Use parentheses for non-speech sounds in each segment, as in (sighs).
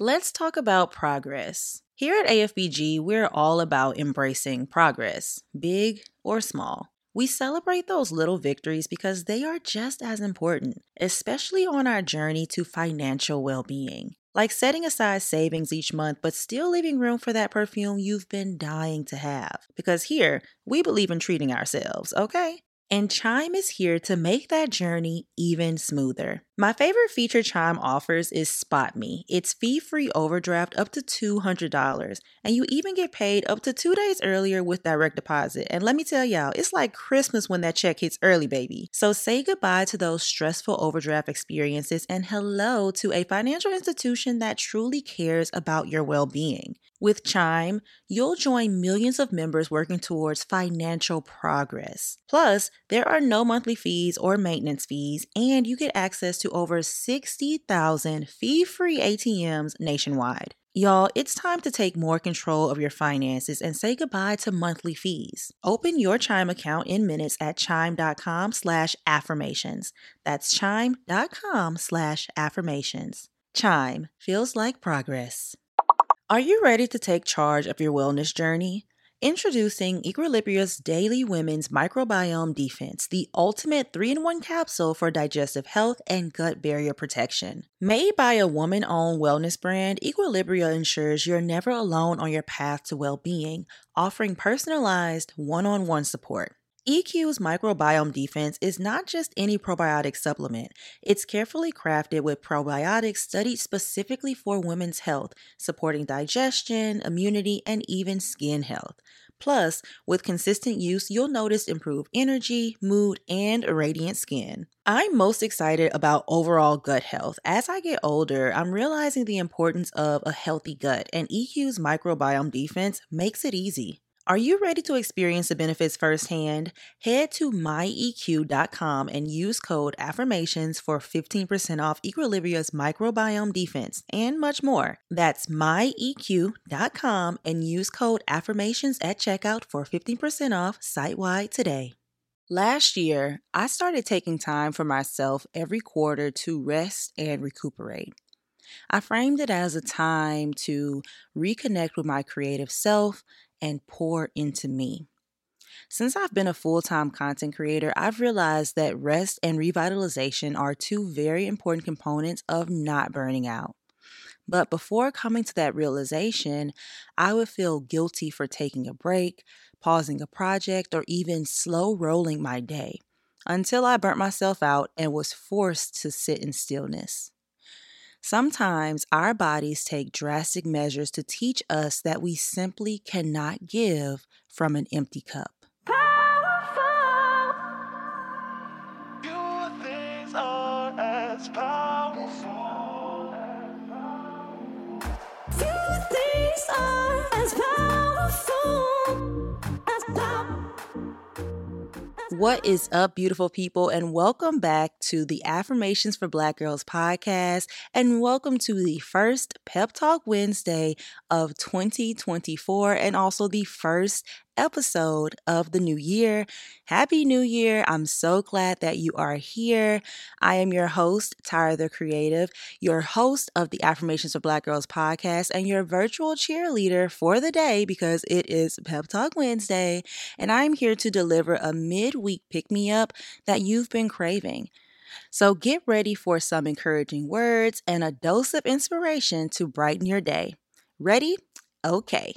let's talk about progress. Here at AFBG, we're all about embracing progress, big or small. We celebrate those little victories because they are just as important, especially on our journey to financial well being. Like setting aside savings each month, but still leaving room for that perfume you've been dying to have. Because here, we believe in treating ourselves, okay? And Chime is here to make that journey even smoother. My favorite feature Chime offers is Spot Me. It's fee free overdraft up to $200, and you even get paid up to two days earlier with direct deposit. And let me tell y'all, it's like Christmas when that check hits early, baby. So say goodbye to those stressful overdraft experiences and hello to a financial institution that truly cares about your well being. With Chime, you'll join millions of members working towards financial progress. Plus, there are no monthly fees or maintenance fees, and you get access to over 60,000 fee free ATMs nationwide. Y'all, it's time to take more control of your finances and say goodbye to monthly fees. Open your Chime account in minutes at chime.com slash affirmations. That's chime.com slash affirmations. Chime feels like progress. Are you ready to take charge of your wellness journey? Introducing Equilibria's Daily Women's Microbiome Defense, the ultimate 3 in 1 capsule for digestive health and gut barrier protection. Made by a woman owned wellness brand, Equilibria ensures you're never alone on your path to well being, offering personalized one on one support. EQ's microbiome defense is not just any probiotic supplement. It's carefully crafted with probiotics studied specifically for women's health, supporting digestion, immunity, and even skin health. Plus, with consistent use, you'll notice improved energy, mood, and radiant skin. I'm most excited about overall gut health. As I get older, I'm realizing the importance of a healthy gut, and EQ's microbiome defense makes it easy. Are you ready to experience the benefits firsthand? Head to myeq.com and use code affirmations for 15% off Equilibria's microbiome defense and much more. That's myeq.com and use code affirmations at checkout for 15% off site wide today. Last year, I started taking time for myself every quarter to rest and recuperate. I framed it as a time to reconnect with my creative self and pour into me. Since I've been a full time content creator, I've realized that rest and revitalization are two very important components of not burning out. But before coming to that realization, I would feel guilty for taking a break, pausing a project, or even slow rolling my day until I burnt myself out and was forced to sit in stillness. Sometimes our bodies take drastic measures to teach us that we simply cannot give from an empty cup. What is up, beautiful people, and welcome back to the Affirmations for Black Girls podcast, and welcome to the first Pep Talk Wednesday of 2024, and also the first episode of the new year. Happy New Year. I'm so glad that you are here. I am your host, Tyra the Creative, your host of the Affirmations for Black Girls podcast, and your virtual cheerleader for the day because it is Pep Talk Wednesday. And I'm here to deliver a midweek pick me up that you've been craving. So get ready for some encouraging words and a dose of inspiration to brighten your day. Ready? Okay.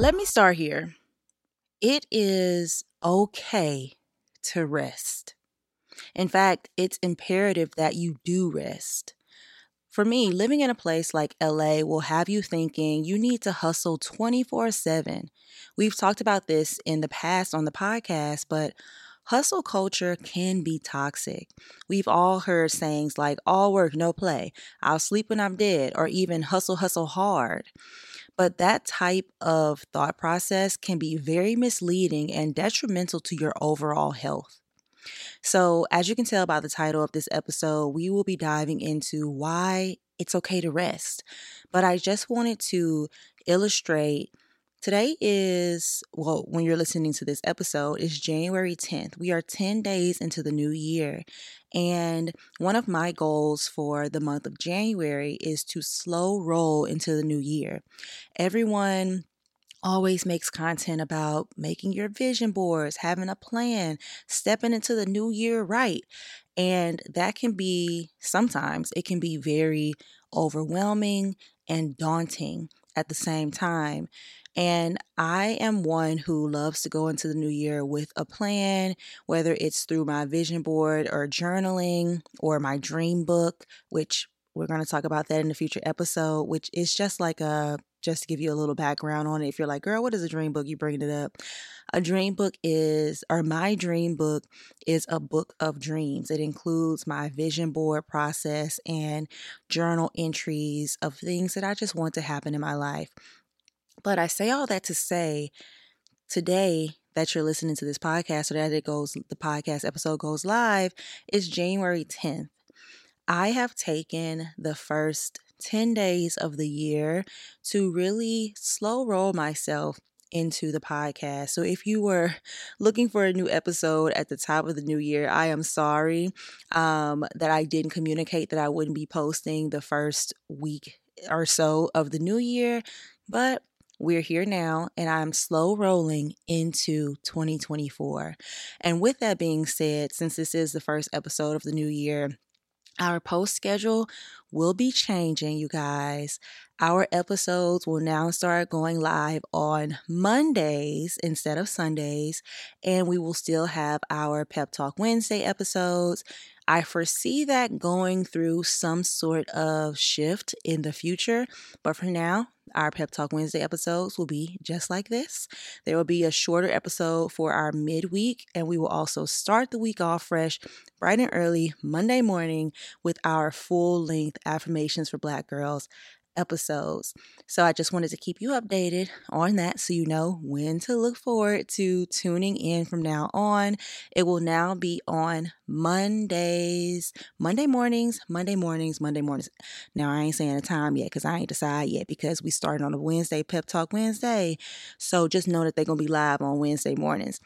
Let me start here. It is okay to rest. In fact, it's imperative that you do rest. For me, living in a place like LA will have you thinking you need to hustle 24 7. We've talked about this in the past on the podcast, but hustle culture can be toxic. We've all heard sayings like all work, no play, I'll sleep when I'm dead, or even hustle, hustle hard. But that type of thought process can be very misleading and detrimental to your overall health. So, as you can tell by the title of this episode, we will be diving into why it's okay to rest. But I just wanted to illustrate Today is, well, when you're listening to this episode, is January 10th. We are 10 days into the new year. And one of my goals for the month of January is to slow roll into the new year. Everyone always makes content about making your vision boards, having a plan, stepping into the new year right. And that can be sometimes, it can be very overwhelming and daunting at the same time. And I am one who loves to go into the new year with a plan, whether it's through my vision board or journaling or my dream book, which we're going to talk about that in a future episode, which is just like a just to give you a little background on it. If you're like, girl, what is a dream book? You bring it up. A dream book is, or my dream book is a book of dreams. It includes my vision board process and journal entries of things that I just want to happen in my life. But I say all that to say today that you're listening to this podcast or that it goes the podcast episode goes live is January 10th. I have taken the first 10 days of the year to really slow roll myself into the podcast. So if you were (laughs) looking for a new episode at the top of the new year, I am sorry um, that I didn't communicate that I wouldn't be posting the first week or so of the new year, but we're here now, and I'm slow rolling into 2024. And with that being said, since this is the first episode of the new year, our post schedule will be changing, you guys. Our episodes will now start going live on Mondays instead of Sundays, and we will still have our Pep Talk Wednesday episodes. I foresee that going through some sort of shift in the future, but for now, our Pep Talk Wednesday episodes will be just like this. There will be a shorter episode for our midweek, and we will also start the week off fresh, bright and early, Monday morning, with our full length affirmations for Black girls episodes. So I just wanted to keep you updated on that so you know when to look forward to tuning in from now on. It will now be on Mondays, Monday mornings, Monday mornings, Monday mornings. Now I ain't saying a time yet because I ain't decided yet because we started on a Wednesday, Pep Talk Wednesday. So just know that they're gonna be live on Wednesday mornings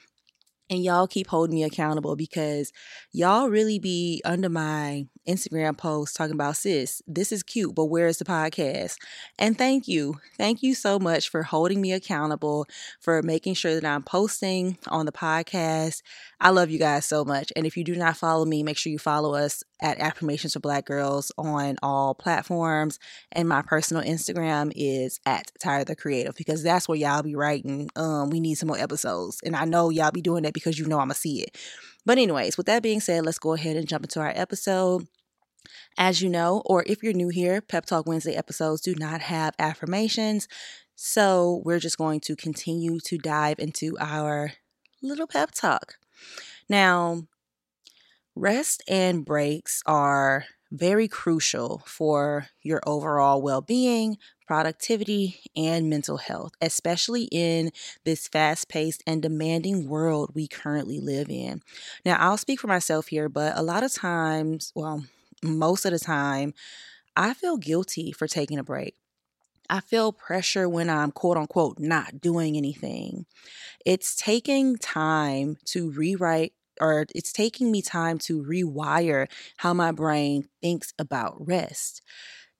and y'all keep holding me accountable because y'all really be under my Instagram post talking about sis, this is cute, but where is the podcast? And thank you. Thank you so much for holding me accountable, for making sure that I'm posting on the podcast. I love you guys so much. And if you do not follow me, make sure you follow us at Affirmations for Black Girls on all platforms. And my personal Instagram is at Tyra the Creative because that's where y'all be writing. Um, we need some more episodes. And I know y'all be doing that because you know I'm going to see it. But, anyways, with that being said, let's go ahead and jump into our episode. As you know, or if you're new here, Pep Talk Wednesday episodes do not have affirmations. So we're just going to continue to dive into our little pep talk. Now, rest and breaks are very crucial for your overall well being, productivity, and mental health, especially in this fast paced and demanding world we currently live in. Now, I'll speak for myself here, but a lot of times, well, most of the time, I feel guilty for taking a break. I feel pressure when I'm quote unquote not doing anything. It's taking time to rewrite or it's taking me time to rewire how my brain thinks about rest.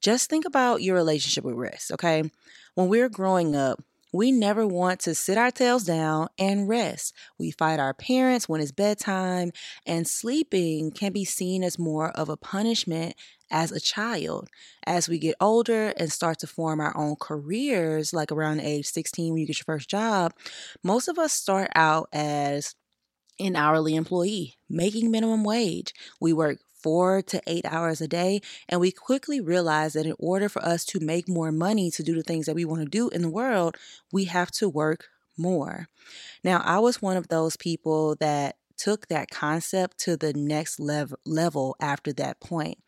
Just think about your relationship with rest, okay? When we're growing up, we never want to sit our tails down and rest. We fight our parents when it's bedtime, and sleeping can be seen as more of a punishment as a child. As we get older and start to form our own careers, like around age 16 when you get your first job, most of us start out as an hourly employee making minimum wage. We work four to eight hours a day. And we quickly realize that in order for us to make more money to do the things that we want to do in the world, we have to work more. Now, I was one of those people that took that concept to the next lev- level after that point.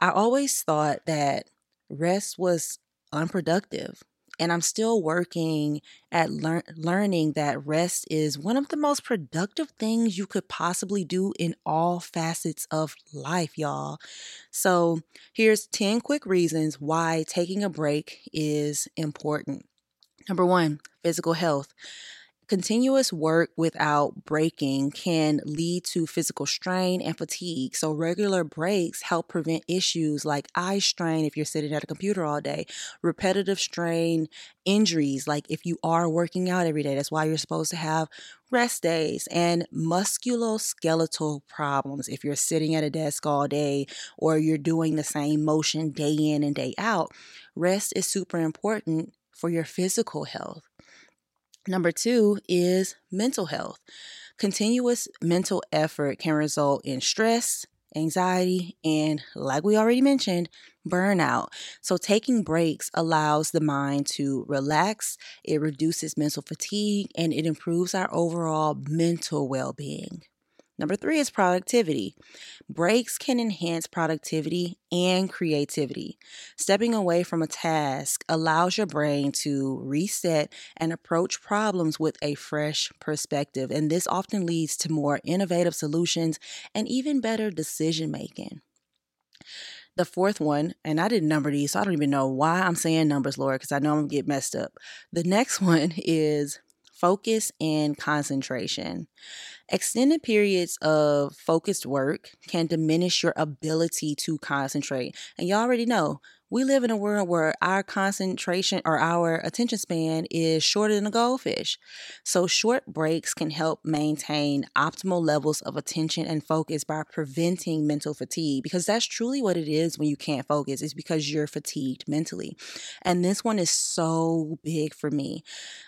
I always thought that rest was unproductive. And I'm still working at lear- learning that rest is one of the most productive things you could possibly do in all facets of life, y'all. So, here's 10 quick reasons why taking a break is important. Number one, physical health. Continuous work without breaking can lead to physical strain and fatigue. So, regular breaks help prevent issues like eye strain if you're sitting at a computer all day, repetitive strain, injuries, like if you are working out every day. That's why you're supposed to have rest days, and musculoskeletal problems if you're sitting at a desk all day or you're doing the same motion day in and day out. Rest is super important for your physical health. Number two is mental health. Continuous mental effort can result in stress, anxiety, and, like we already mentioned, burnout. So, taking breaks allows the mind to relax, it reduces mental fatigue, and it improves our overall mental well being. Number three is productivity. Breaks can enhance productivity and creativity. Stepping away from a task allows your brain to reset and approach problems with a fresh perspective. And this often leads to more innovative solutions and even better decision making. The fourth one, and I didn't number these, so I don't even know why I'm saying numbers, Laura, because I know I'm gonna get messed up. The next (laughs) one is focus and concentration. Extended periods of focused work can diminish your ability to concentrate. And you already know we live in a world where our concentration or our attention span is shorter than a goldfish. So, short breaks can help maintain optimal levels of attention and focus by preventing mental fatigue because that's truly what it is when you can't focus, is because you're fatigued mentally. And this one is so big for me.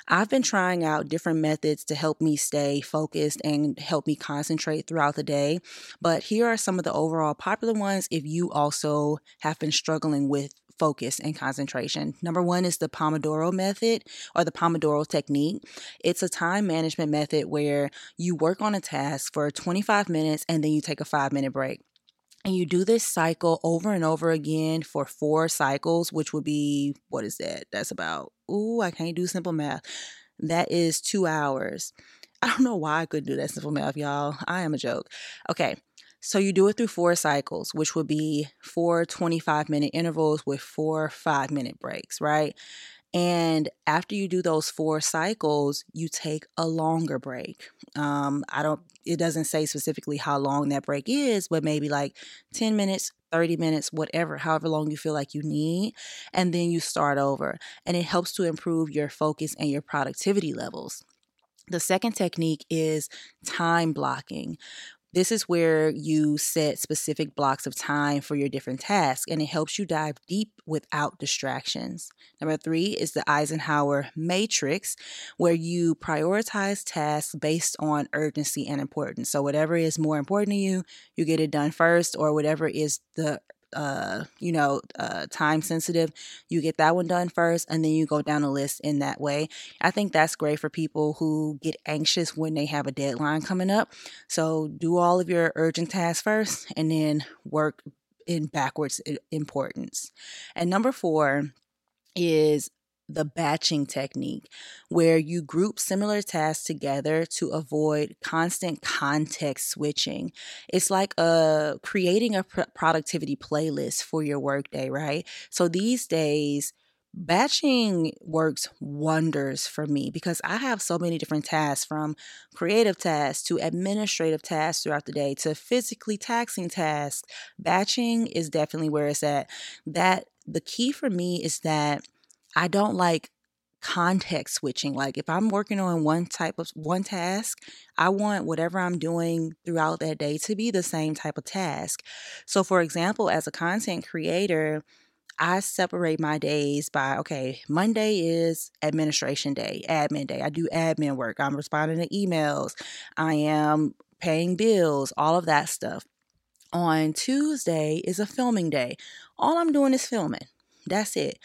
I've been trying out different methods to help me stay focused and help me concentrate throughout the day. But here are some of the overall popular ones if you also have been struggling with focus and concentration. Number one is the Pomodoro method or the Pomodoro technique. It's a time management method where you work on a task for 25 minutes and then you take a five minute break. And you do this cycle over and over again for four cycles, which would be, what is that? That's about, ooh, I can't do simple math. That is two hours. (laughs) I don't know why I couldn't do that simple math, y'all. I am a joke. Okay. So you do it through four cycles, which would be four 25 minute intervals with four five minute breaks, right? And after you do those four cycles, you take a longer break. Um, I don't, it doesn't say specifically how long that break is, but maybe like 10 minutes, 30 minutes, whatever, however long you feel like you need. And then you start over. And it helps to improve your focus and your productivity levels. The second technique is time blocking. This is where you set specific blocks of time for your different tasks and it helps you dive deep without distractions. Number three is the Eisenhower matrix, where you prioritize tasks based on urgency and importance. So, whatever is more important to you, you get it done first, or whatever is the uh, you know, uh, time sensitive, you get that one done first and then you go down the list in that way. I think that's great for people who get anxious when they have a deadline coming up. So do all of your urgent tasks first and then work in backwards importance. And number four is the batching technique, where you group similar tasks together to avoid constant context switching. It's like a uh, creating a pr- productivity playlist for your workday, right? So these days, batching works wonders for me because I have so many different tasks from creative tasks to administrative tasks throughout the day to physically taxing tasks. Batching is definitely where it's at. That the key for me is that I don't like context switching. Like if I'm working on one type of one task, I want whatever I'm doing throughout that day to be the same type of task. So for example, as a content creator, I separate my days by okay, Monday is administration day, admin day. I do admin work. I'm responding to emails. I am paying bills, all of that stuff. On Tuesday is a filming day. All I'm doing is filming. That's it.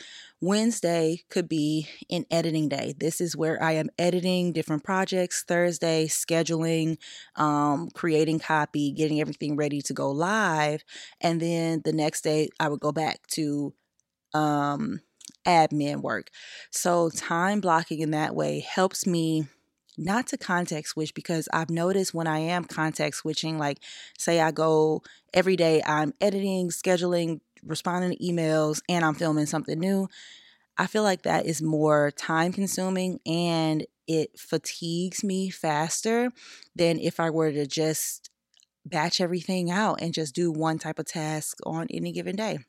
Wednesday could be an editing day. This is where I am editing different projects. Thursday, scheduling, um, creating copy, getting everything ready to go live. And then the next day, I would go back to um, admin work. So, time blocking in that way helps me not to context switch because I've noticed when I am context switching, like say I go every day, I'm editing, scheduling, responding to emails, and I'm filming something new. I feel like that is more time consuming and it fatigues me faster than if I were to just batch everything out and just do one type of task on any given day.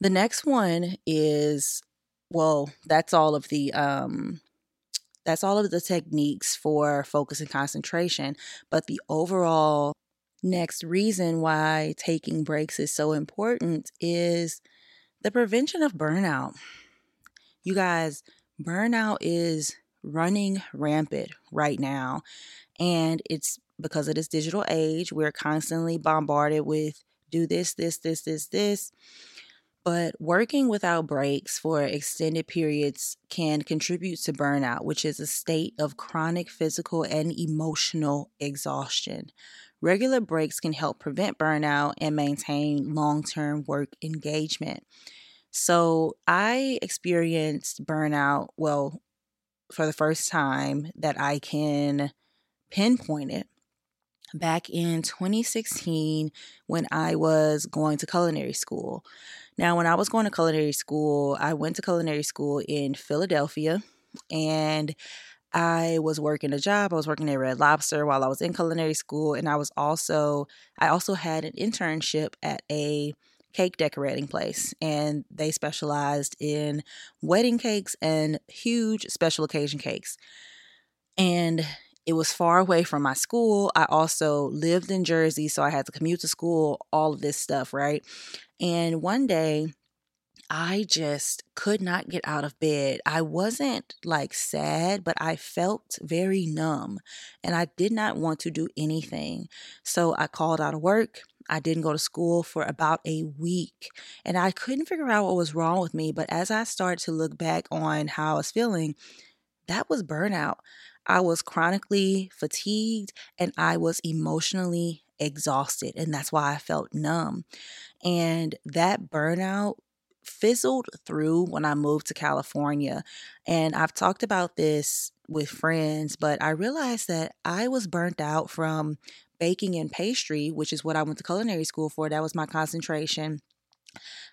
The next one is well, that's all of the um that's all of the techniques for focus and concentration, but the overall next reason why taking breaks is so important is the prevention of burnout. You guys, burnout is running rampant right now. And it's because of this digital age, we're constantly bombarded with do this, this, this, this, this. But working without breaks for extended periods can contribute to burnout, which is a state of chronic physical and emotional exhaustion. Regular breaks can help prevent burnout and maintain long term work engagement. So, I experienced burnout, well, for the first time that I can pinpoint it back in 2016 when I was going to culinary school. Now, when I was going to culinary school, I went to culinary school in Philadelphia and I was working a job. I was working at Red Lobster while I was in culinary school, and I was also I also had an internship at a cake decorating place, and they specialized in wedding cakes and huge special occasion cakes. And it was far away from my school. I also lived in Jersey, so I had to commute to school, all of this stuff, right? And one day I just could not get out of bed. I wasn't like sad, but I felt very numb and I did not want to do anything. So I called out of work. I didn't go to school for about a week and I couldn't figure out what was wrong with me. But as I started to look back on how I was feeling, that was burnout. I was chronically fatigued and I was emotionally exhausted. And that's why I felt numb. And that burnout fizzled through when I moved to California. And I've talked about this with friends, but I realized that I was burnt out from baking and pastry, which is what I went to culinary school for. That was my concentration.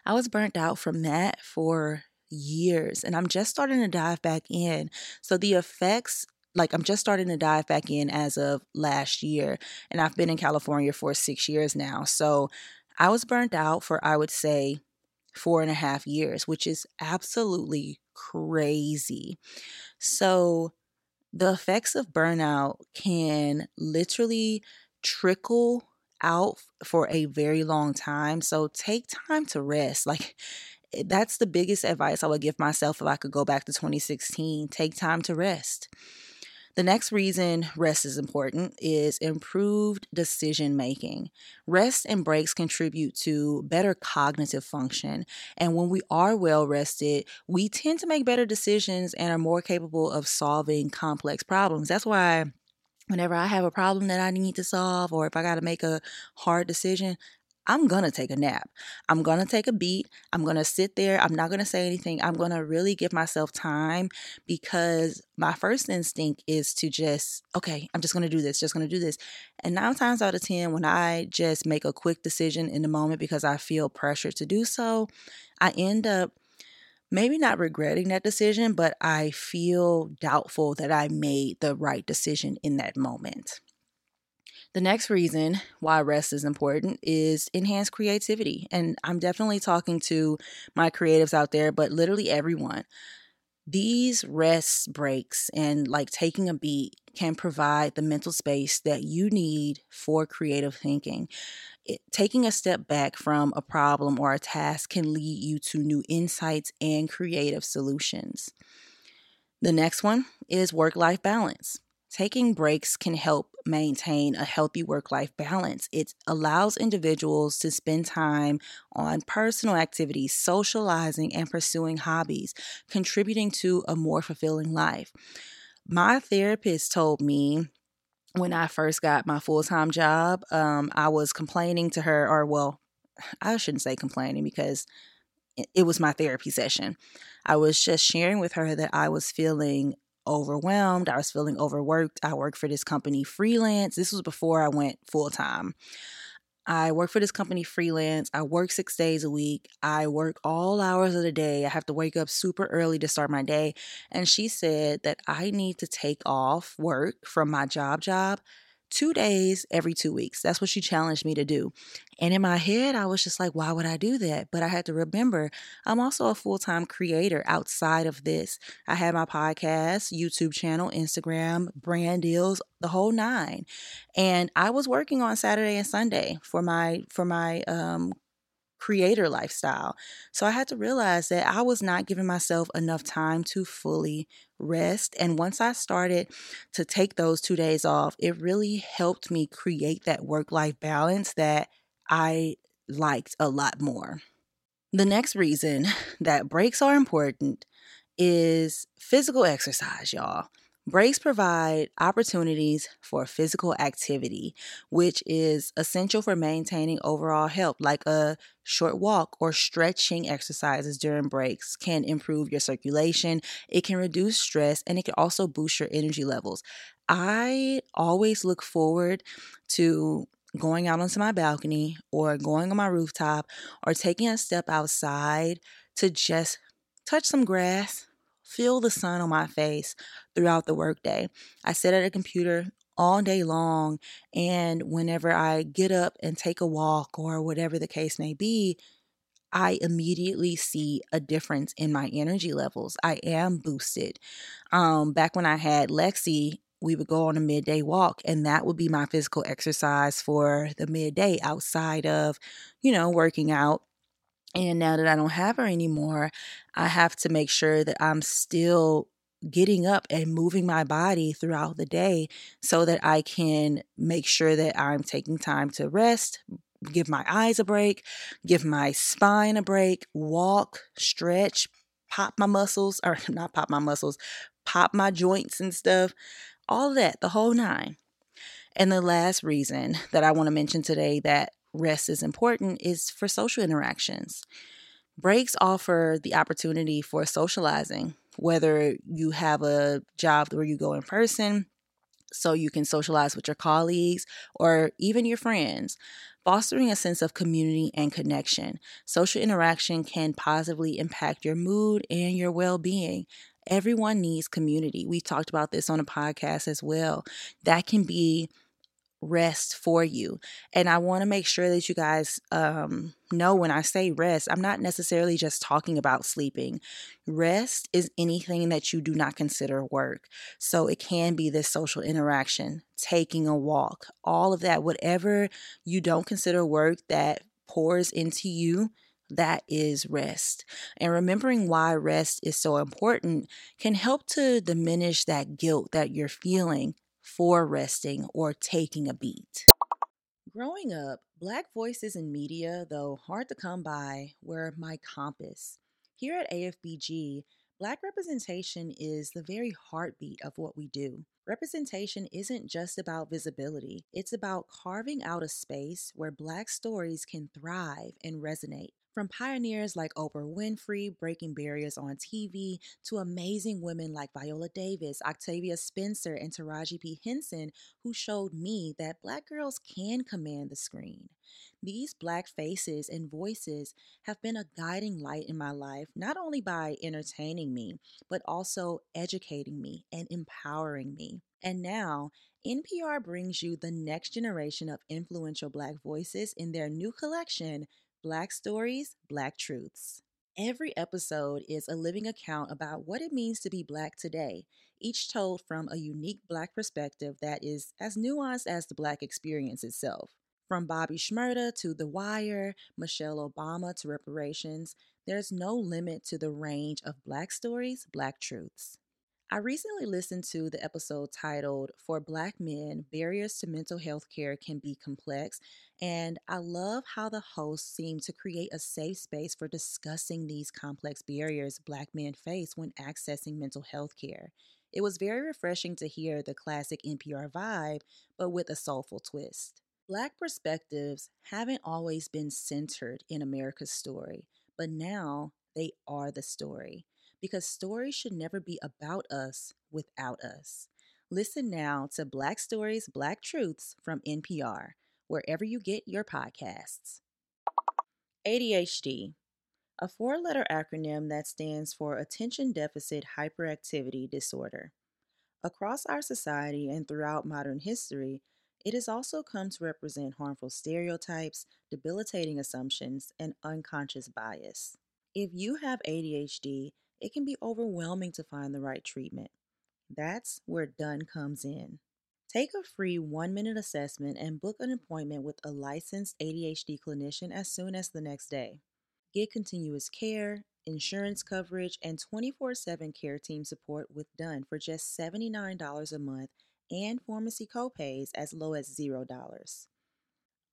I was burnt out from that for years and I'm just starting to dive back in. So the effects like I'm just starting to dive back in as of last year and I've been in California for 6 years now. So I was burnt out for I would say four and a half years, which is absolutely crazy. So, the effects of burnout can literally trickle out for a very long time. So, take time to rest. Like, Eh, that's the biggest advice I would give myself if I could go back to 2016. Take time to rest. The next reason rest is important is improved decision making. Rest and breaks contribute to better cognitive function. And when we are well rested, we tend to make better decisions and are more capable of solving complex problems. That's why whenever I have a problem that I need to solve, or if I got to make a hard decision, I'm going to take a nap. I'm going to take a beat. I'm going to sit there. I'm not going to say anything. I'm going to really give myself time because my first instinct is to just, okay, I'm just going to do this, just going to do this. And nine times out of 10, when I just make a quick decision in the moment because I feel pressure to do so, I end up maybe not regretting that decision, but I feel doubtful that I made the right decision in that moment. The next reason why rest is important is enhanced creativity. And I'm definitely talking to my creatives out there, but literally everyone. These rest breaks and like taking a beat can provide the mental space that you need for creative thinking. It, taking a step back from a problem or a task can lead you to new insights and creative solutions. The next one is work life balance. Taking breaks can help maintain a healthy work life balance. It allows individuals to spend time on personal activities, socializing, and pursuing hobbies, contributing to a more fulfilling life. My therapist told me when I first got my full time job, um, I was complaining to her, or well, (sighs) I shouldn't say complaining because it was my therapy session. I was just sharing with her that I was feeling overwhelmed. I was feeling overworked. I worked for this company freelance. This was before I went full time. I work for this company freelance. I work six days a week. I work all hours of the day. I have to wake up super early to start my day. And she said that I need to take off work from my job job two days every two weeks. That's what she challenged me to do. And in my head, I was just like, why would I do that? But I had to remember I'm also a full time creator outside of this. I have my podcast, YouTube channel, Instagram, brand deals, the whole nine. And I was working on Saturday and Sunday for my for my um creator lifestyle. So I had to realize that I was not giving myself enough time to fully rest. And once I started to take those two days off, it really helped me create that work life balance that I liked a lot more. The next reason (sighs) that breaks are important is physical exercise, y'all. Breaks provide opportunities for physical activity, which is essential for maintaining overall health, like a short walk or stretching exercises during breaks can improve your circulation, it can reduce stress, and it can also boost your energy levels. I always look forward to going out onto my balcony or going on my rooftop or taking a step outside to just touch some grass, feel the sun on my face throughout the workday. I sit at a computer all day long, and whenever I get up and take a walk or whatever the case may be, I immediately see a difference in my energy levels. I am boosted. Um, back when I had Lexi, we would go on a midday walk, and that would be my physical exercise for the midday outside of, you know, working out and now that I don't have her anymore, I have to make sure that I'm still getting up and moving my body throughout the day so that I can make sure that I'm taking time to rest, give my eyes a break, give my spine a break, walk, stretch, pop my muscles, or (laughs) not pop my muscles, pop my joints and stuff, all that, the whole nine. And the last reason that I want to mention today that rest is important is for social interactions. Breaks offer the opportunity for socializing, whether you have a job where you go in person, so you can socialize with your colleagues or even your friends. Fostering a sense of community and connection. Social interaction can positively impact your mood and your well being. Everyone needs community. We've talked about this on a podcast as well. That can be rest for you. And I want to make sure that you guys um, know when I say rest, I'm not necessarily just talking about sleeping. Rest is anything that you do not consider work. So it can be this social interaction, taking a walk, all of that, whatever you don't consider work that pours into you. That is rest. And remembering why rest is so important can help to diminish that guilt that you're feeling for resting or taking a beat. Growing up, Black voices in media, though hard to come by, were my compass. Here at AFBG, Black representation is the very heartbeat of what we do. Representation isn't just about visibility, it's about carving out a space where Black stories can thrive and resonate. From pioneers like Oprah Winfrey breaking barriers on TV to amazing women like Viola Davis, Octavia Spencer, and Taraji P. Henson, who showed me that Black girls can command the screen. These Black faces and voices have been a guiding light in my life, not only by entertaining me, but also educating me and empowering me. And now, NPR brings you the next generation of influential Black voices in their new collection, Black Stories, Black Truths. Every episode is a living account about what it means to be Black today, each told from a unique Black perspective that is as nuanced as the Black experience itself. From Bobby Shmurda to The Wire, Michelle Obama to reparations, there's no limit to the range of Black stories, Black truths. I recently listened to the episode titled For Black Men Barriers to Mental Health Care Can Be Complex, and I love how the host seemed to create a safe space for discussing these complex barriers Black men face when accessing mental health care. It was very refreshing to hear the classic NPR vibe, but with a soulful twist. Black perspectives haven't always been centered in America's story, but now they are the story because stories should never be about us without us. Listen now to Black Stories, Black Truths from NPR, wherever you get your podcasts. ADHD, a four letter acronym that stands for Attention Deficit Hyperactivity Disorder. Across our society and throughout modern history, it has also come to represent harmful stereotypes, debilitating assumptions, and unconscious bias. If you have ADHD, it can be overwhelming to find the right treatment. That's where Done comes in. Take a free one minute assessment and book an appointment with a licensed ADHD clinician as soon as the next day. Get continuous care, insurance coverage, and 24 7 care team support with Done for just $79 a month and pharmacy copays as low as $0.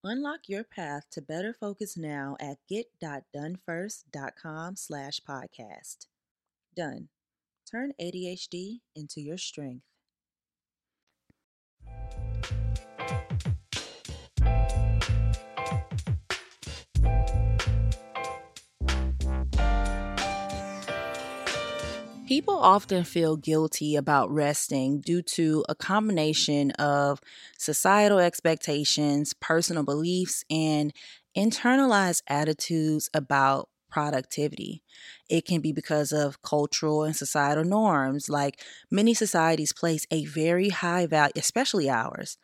Unlock your path to better focus now at get.donefirst.com slash podcast. Done. Turn ADHD into your strength. People often feel guilty about resting due to a combination of societal expectations, personal beliefs, and internalized attitudes about productivity. It can be because of cultural and societal norms, like many societies place a very high value, especially ours,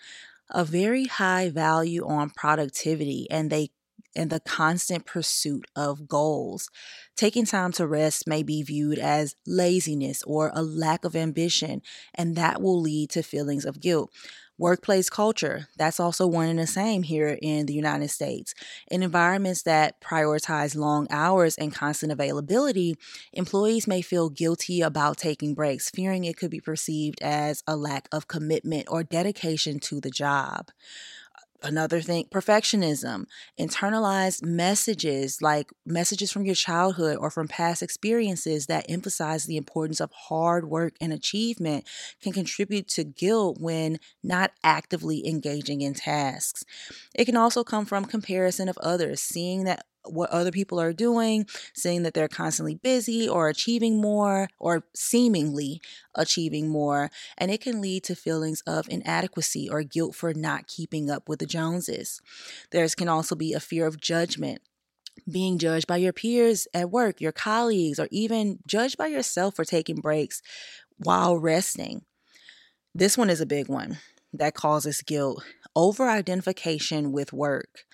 a very high value on productivity, and they and the constant pursuit of goals. Taking time to rest may be viewed as laziness or a lack of ambition, and that will lead to feelings of guilt. Workplace culture, that's also one and the same here in the United States. In environments that prioritize long hours and constant availability, employees may feel guilty about taking breaks, fearing it could be perceived as a lack of commitment or dedication to the job. Another thing, perfectionism, internalized messages like messages from your childhood or from past experiences that emphasize the importance of hard work and achievement can contribute to guilt when not actively engaging in tasks. It can also come from comparison of others, seeing that what other people are doing, saying that they're constantly busy or achieving more or seemingly achieving more. And it can lead to feelings of inadequacy or guilt for not keeping up with the Joneses. There can also be a fear of judgment being judged by your peers at work, your colleagues, or even judged by yourself for taking breaks while resting. This one is a big one that causes guilt. Over identification with work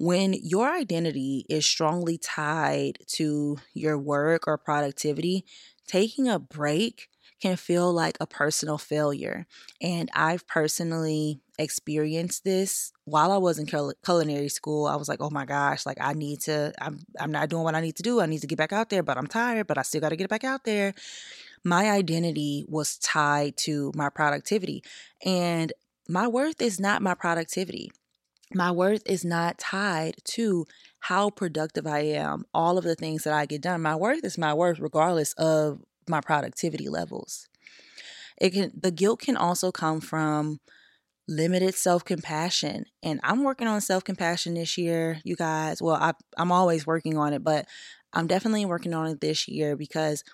when your identity is strongly tied to your work or productivity, taking a break can feel like a personal failure. And I've personally experienced this while I was in culinary school. I was like, oh my gosh, like I need to, I'm, I'm not doing what I need to do. I need to get back out there, but I'm tired, but I still got to get back out there. My identity was tied to my productivity. And my worth is not my productivity my worth is not tied to how productive I am, all of the things that I get done. My worth is my worth regardless of my productivity levels. It can the guilt can also come from limited self-compassion. And I'm working on self-compassion this year, you guys. Well, I I'm always working on it, but I'm definitely working on it this year because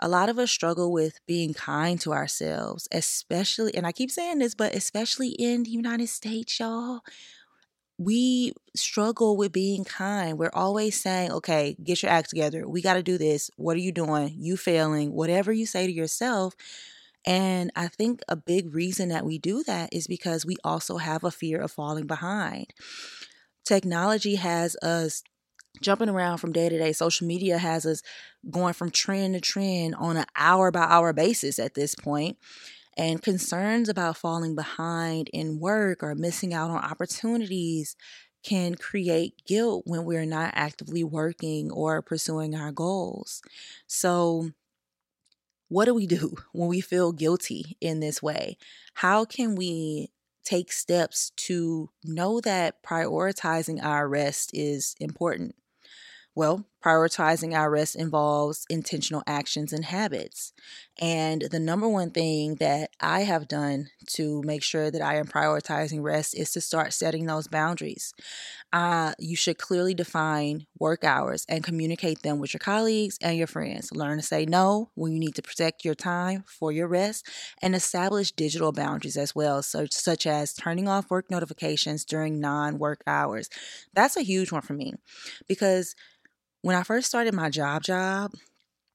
a lot of us struggle with being kind to ourselves, especially, and I keep saying this, but especially in the United States, y'all we struggle with being kind. We're always saying, okay, get your act together. We got to do this. What are you doing? You failing. Whatever you say to yourself. And I think a big reason that we do that is because we also have a fear of falling behind. Technology has us jumping around from day to day. Social media has us going from trend to trend on an hour by hour basis at this point. And concerns about falling behind in work or missing out on opportunities can create guilt when we're not actively working or pursuing our goals. So, what do we do (laughs) when we feel guilty in this way? How can we take steps to know that prioritizing our rest is important? Well, Prioritizing our rest involves intentional actions and habits. And the number one thing that I have done to make sure that I am prioritizing rest is to start setting those boundaries. Uh, you should clearly define work hours and communicate them with your colleagues and your friends. Learn to say no when you need to protect your time for your rest and establish digital boundaries as well, so, such as turning off work notifications during non work hours. That's a huge one for me because when I first started my job job,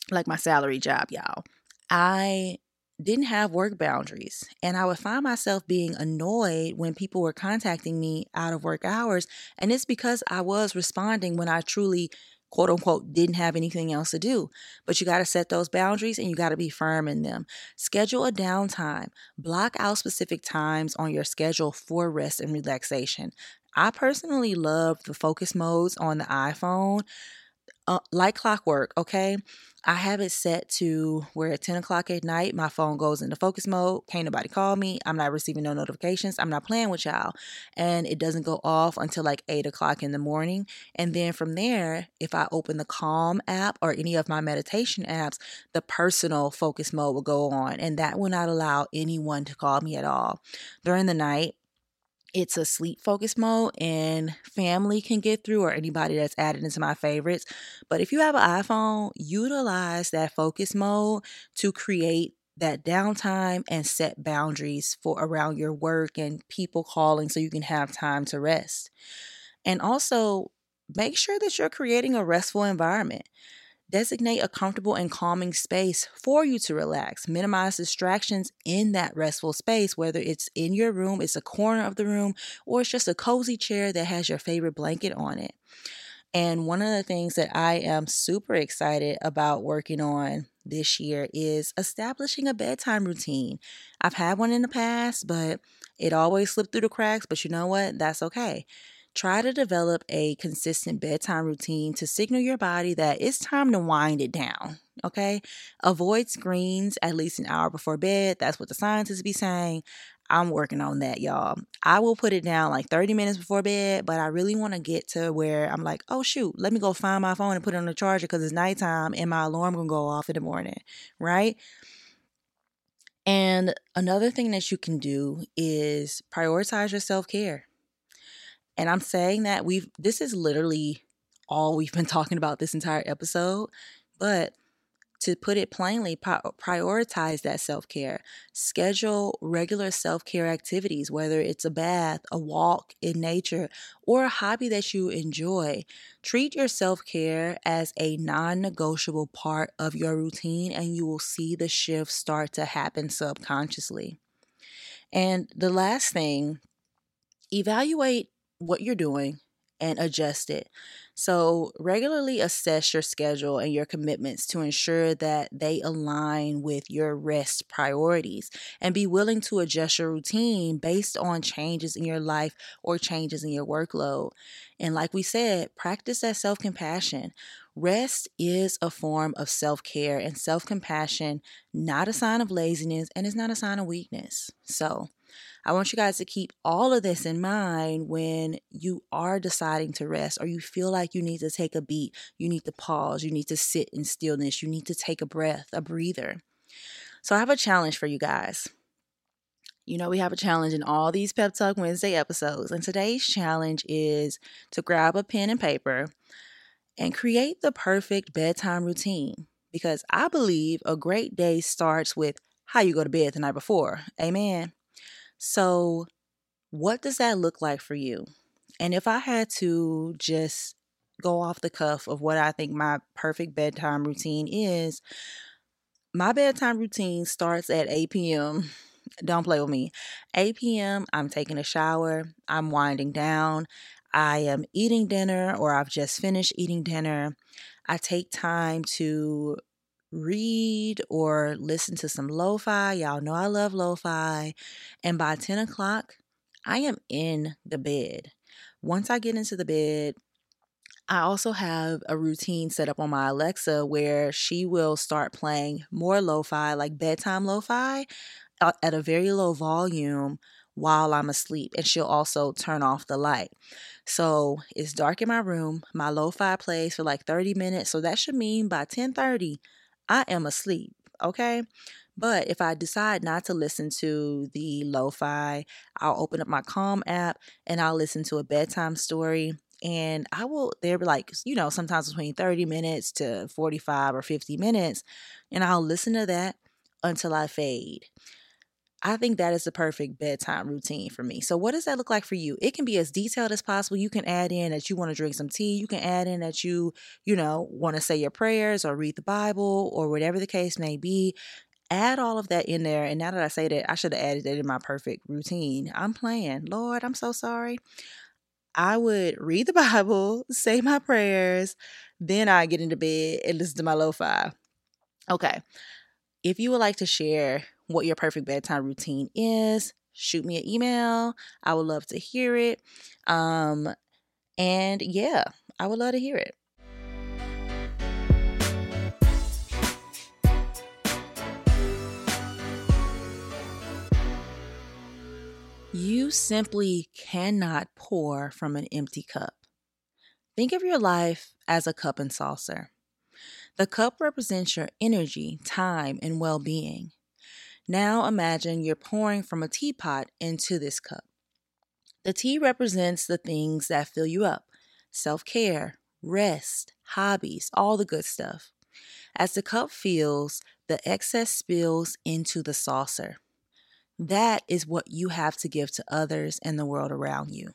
like my salary job, y'all, I didn't have work boundaries. And I would find myself being annoyed when people were contacting me out of work hours. And it's because I was responding when I truly, quote unquote, didn't have anything else to do. But you got to set those boundaries and you got to be firm in them. Schedule a downtime, block out specific times on your schedule for rest and relaxation. I personally love the focus modes on the iPhone uh, like clockwork, okay? I have it set to where at 10 o'clock at night, my phone goes into focus mode. Can't nobody call me. I'm not receiving no notifications. I'm not playing with y'all. And it doesn't go off until like 8 o'clock in the morning. And then from there, if I open the Calm app or any of my meditation apps, the personal focus mode will go on. And that will not allow anyone to call me at all. During the night, it's a sleep focus mode and family can get through or anybody that's added into my favorites. But if you have an iPhone, utilize that focus mode to create that downtime and set boundaries for around your work and people calling so you can have time to rest. And also make sure that you're creating a restful environment. Designate a comfortable and calming space for you to relax. Minimize distractions in that restful space, whether it's in your room, it's a corner of the room, or it's just a cozy chair that has your favorite blanket on it. And one of the things that I am super excited about working on this year is establishing a bedtime routine. I've had one in the past, but it always slipped through the cracks. But you know what? That's okay. Try to develop a consistent bedtime routine to signal your body that it's time to wind it down. Okay. Avoid screens at least an hour before bed. That's what the scientists be saying. I'm working on that, y'all. I will put it down like 30 minutes before bed, but I really want to get to where I'm like, oh shoot, let me go find my phone and put it on the charger because it's nighttime and my alarm gonna go off in the morning, right? And another thing that you can do is prioritize your self care. And I'm saying that we've, this is literally all we've been (laughs) talking about this entire episode. But to put it plainly, prioritize that self care. Schedule regular self care activities, whether it's a bath, a walk in nature, or a hobby that you enjoy. Treat your self care as a non negotiable part of your routine, and you will see the shift start to happen subconsciously. And the last thing, evaluate what you're doing and adjust it. So, regularly assess your schedule and your commitments to ensure that they align with your rest priorities and be willing to adjust your routine based on changes in your life or changes in your workload. And, like we said, practice that self compassion. Rest is a form of self care and self compassion, not a sign of laziness, and is not a sign of weakness. So, I want you guys to keep all of this in mind when you are deciding to rest or you feel like you need to take a beat, you need to pause, you need to sit in stillness, you need to take a breath, a breather. So, I have a challenge for you guys. You know, we have a challenge in all these Pep Talk Wednesday episodes, and today's challenge is to grab a pen and paper and create the perfect bedtime routine because I believe a great day starts with how you go to bed the night before. Amen. So, what does that look like for you? And if I had to just go off the cuff of what I think my perfect bedtime routine is, my bedtime routine starts at 8 p.m. Don't play with me. 8 p.m., I'm taking a shower, I'm winding down, I am eating dinner or I've just finished eating dinner. I take time to read or listen to some lo fi. Y'all know I love lo fi. And by 10 o'clock, I am in the bed. Once I get into the bed, I also have a routine set up on my Alexa where she will start playing more lo fi, like bedtime lo fi. Uh, at a very low volume while I'm asleep, and she'll also turn off the light. So it's dark in my room. My lo-fi plays for like 30 minutes. So that should mean by 10:30, I am asleep. Okay. But if I decide not to listen to the lo fi, I'll open up my Calm app and I'll listen to a bedtime story. And I will, they're like, you know, sometimes between 30 minutes to 45 or 50 minutes. And I'll listen to that until I fade. I think that is the perfect bedtime routine for me. So, what does that look like for you? It can be as detailed as possible. You can add in that you want to drink some tea. You can add in that you, you know, want to say your prayers or read the Bible or whatever the case may be add all of that in there. And now that I say that, I should have added that in my perfect routine. I'm playing. Lord, I'm so sorry. I would read the (laughs) Bible, say my prayers, then I get into bed and listen to my lo fi. Okay. If you would like to share what your perfect bedtime routine is, shoot me an email. I would love to hear it. Um, and yeah, I would love to hear it. You simply cannot pour from an empty cup. Think of your life as a cup and saucer. The cup represents your energy, time, and well being. Now imagine you're pouring from a teapot into this cup. The tea represents the things that fill you up self care, rest, hobbies, all the good stuff. As the cup fills, the excess spills into the saucer. That is what you have to give to others and the world around you.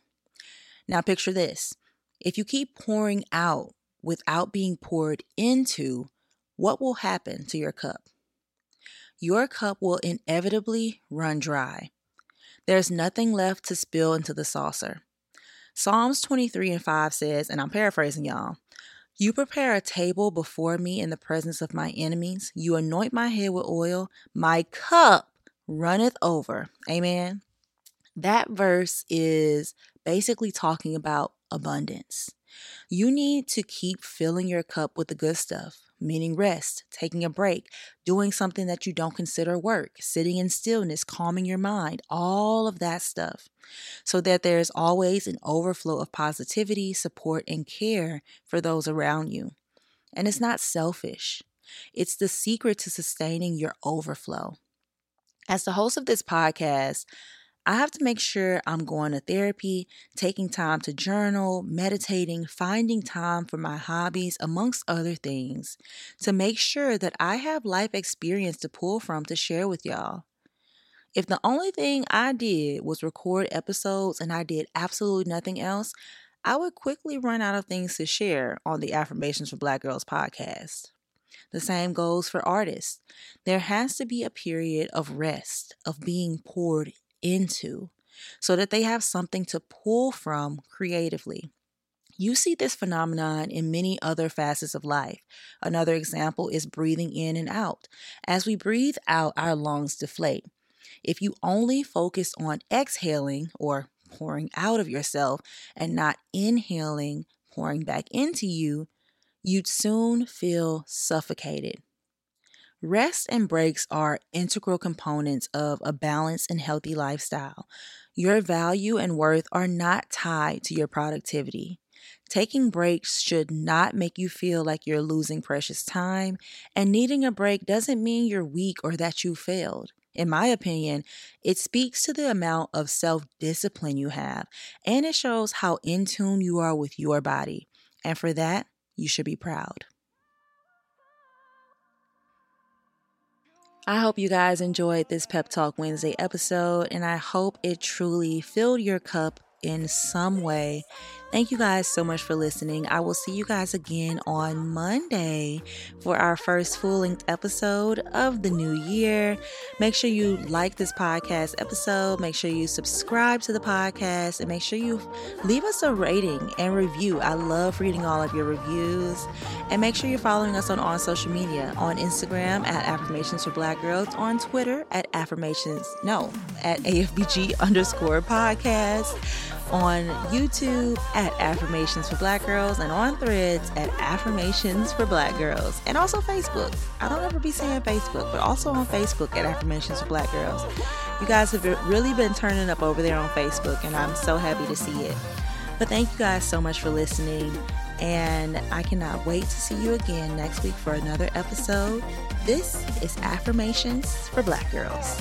Now, picture this if you keep pouring out without being poured into, what will happen to your cup? Your cup will inevitably run dry. There's nothing left to spill into the saucer. Psalms 23 and 5 says, and I'm paraphrasing y'all, you prepare a table before me in the presence of my enemies. You anoint my head with oil. My cup runneth over. Amen. That verse is basically talking about abundance. You need to keep filling your cup with the good stuff, meaning rest, taking a break, doing something that you don't consider work, sitting in stillness, calming your mind, all of that stuff, so that there's always an overflow of positivity, support, and care for those around you. And it's not selfish, it's the secret to sustaining your overflow. As the host of this podcast, I have to make sure I'm going to therapy, taking time to journal, meditating, finding time for my hobbies, amongst other things, to make sure that I have life experience to pull from to share with y'all. If the only thing I did was record episodes and I did absolutely nothing else, I would quickly run out of things to share on the Affirmations for Black Girls podcast. The same goes for artists. There has to be a period of rest, of being poured into, so that they have something to pull from creatively. You see this phenomenon in many other facets of life. Another example is breathing in and out. As we breathe out, our lungs deflate. If you only focus on exhaling or pouring out of yourself and not inhaling, pouring back into you, you'd soon feel suffocated. Rest and breaks are integral components of a balanced and healthy lifestyle. Your value and worth are not tied to your productivity. Taking breaks should not make you feel like you're losing precious time, and needing a break doesn't mean you're weak or that you failed. In my opinion, it speaks to the amount of self discipline you have, and it shows how in tune you are with your body. And for that, you should be proud. I hope you guys enjoyed this Pep Talk Wednesday episode, and I hope it truly filled your cup in some way. Thank you guys so much for listening. I will see you guys again on Monday for our first full length episode of the new year. Make sure you like this podcast episode, make sure you subscribe to the podcast, and make sure you leave us a rating and review. I love reading all of your reviews. And make sure you're following us on all social media on Instagram at Affirmations for Black Girls, on Twitter at Affirmations, no, at AFBG (laughs) underscore podcast. On YouTube at Affirmations for Black Girls and on threads at Affirmations for Black Girls and also Facebook. I don't ever be saying Facebook, but also on Facebook at Affirmations for Black Girls. You guys have really been turning up over there on Facebook, and I'm so happy to see it. But thank you guys so much for listening. And I cannot wait to see you again next week for another episode. This is Affirmations for Black Girls.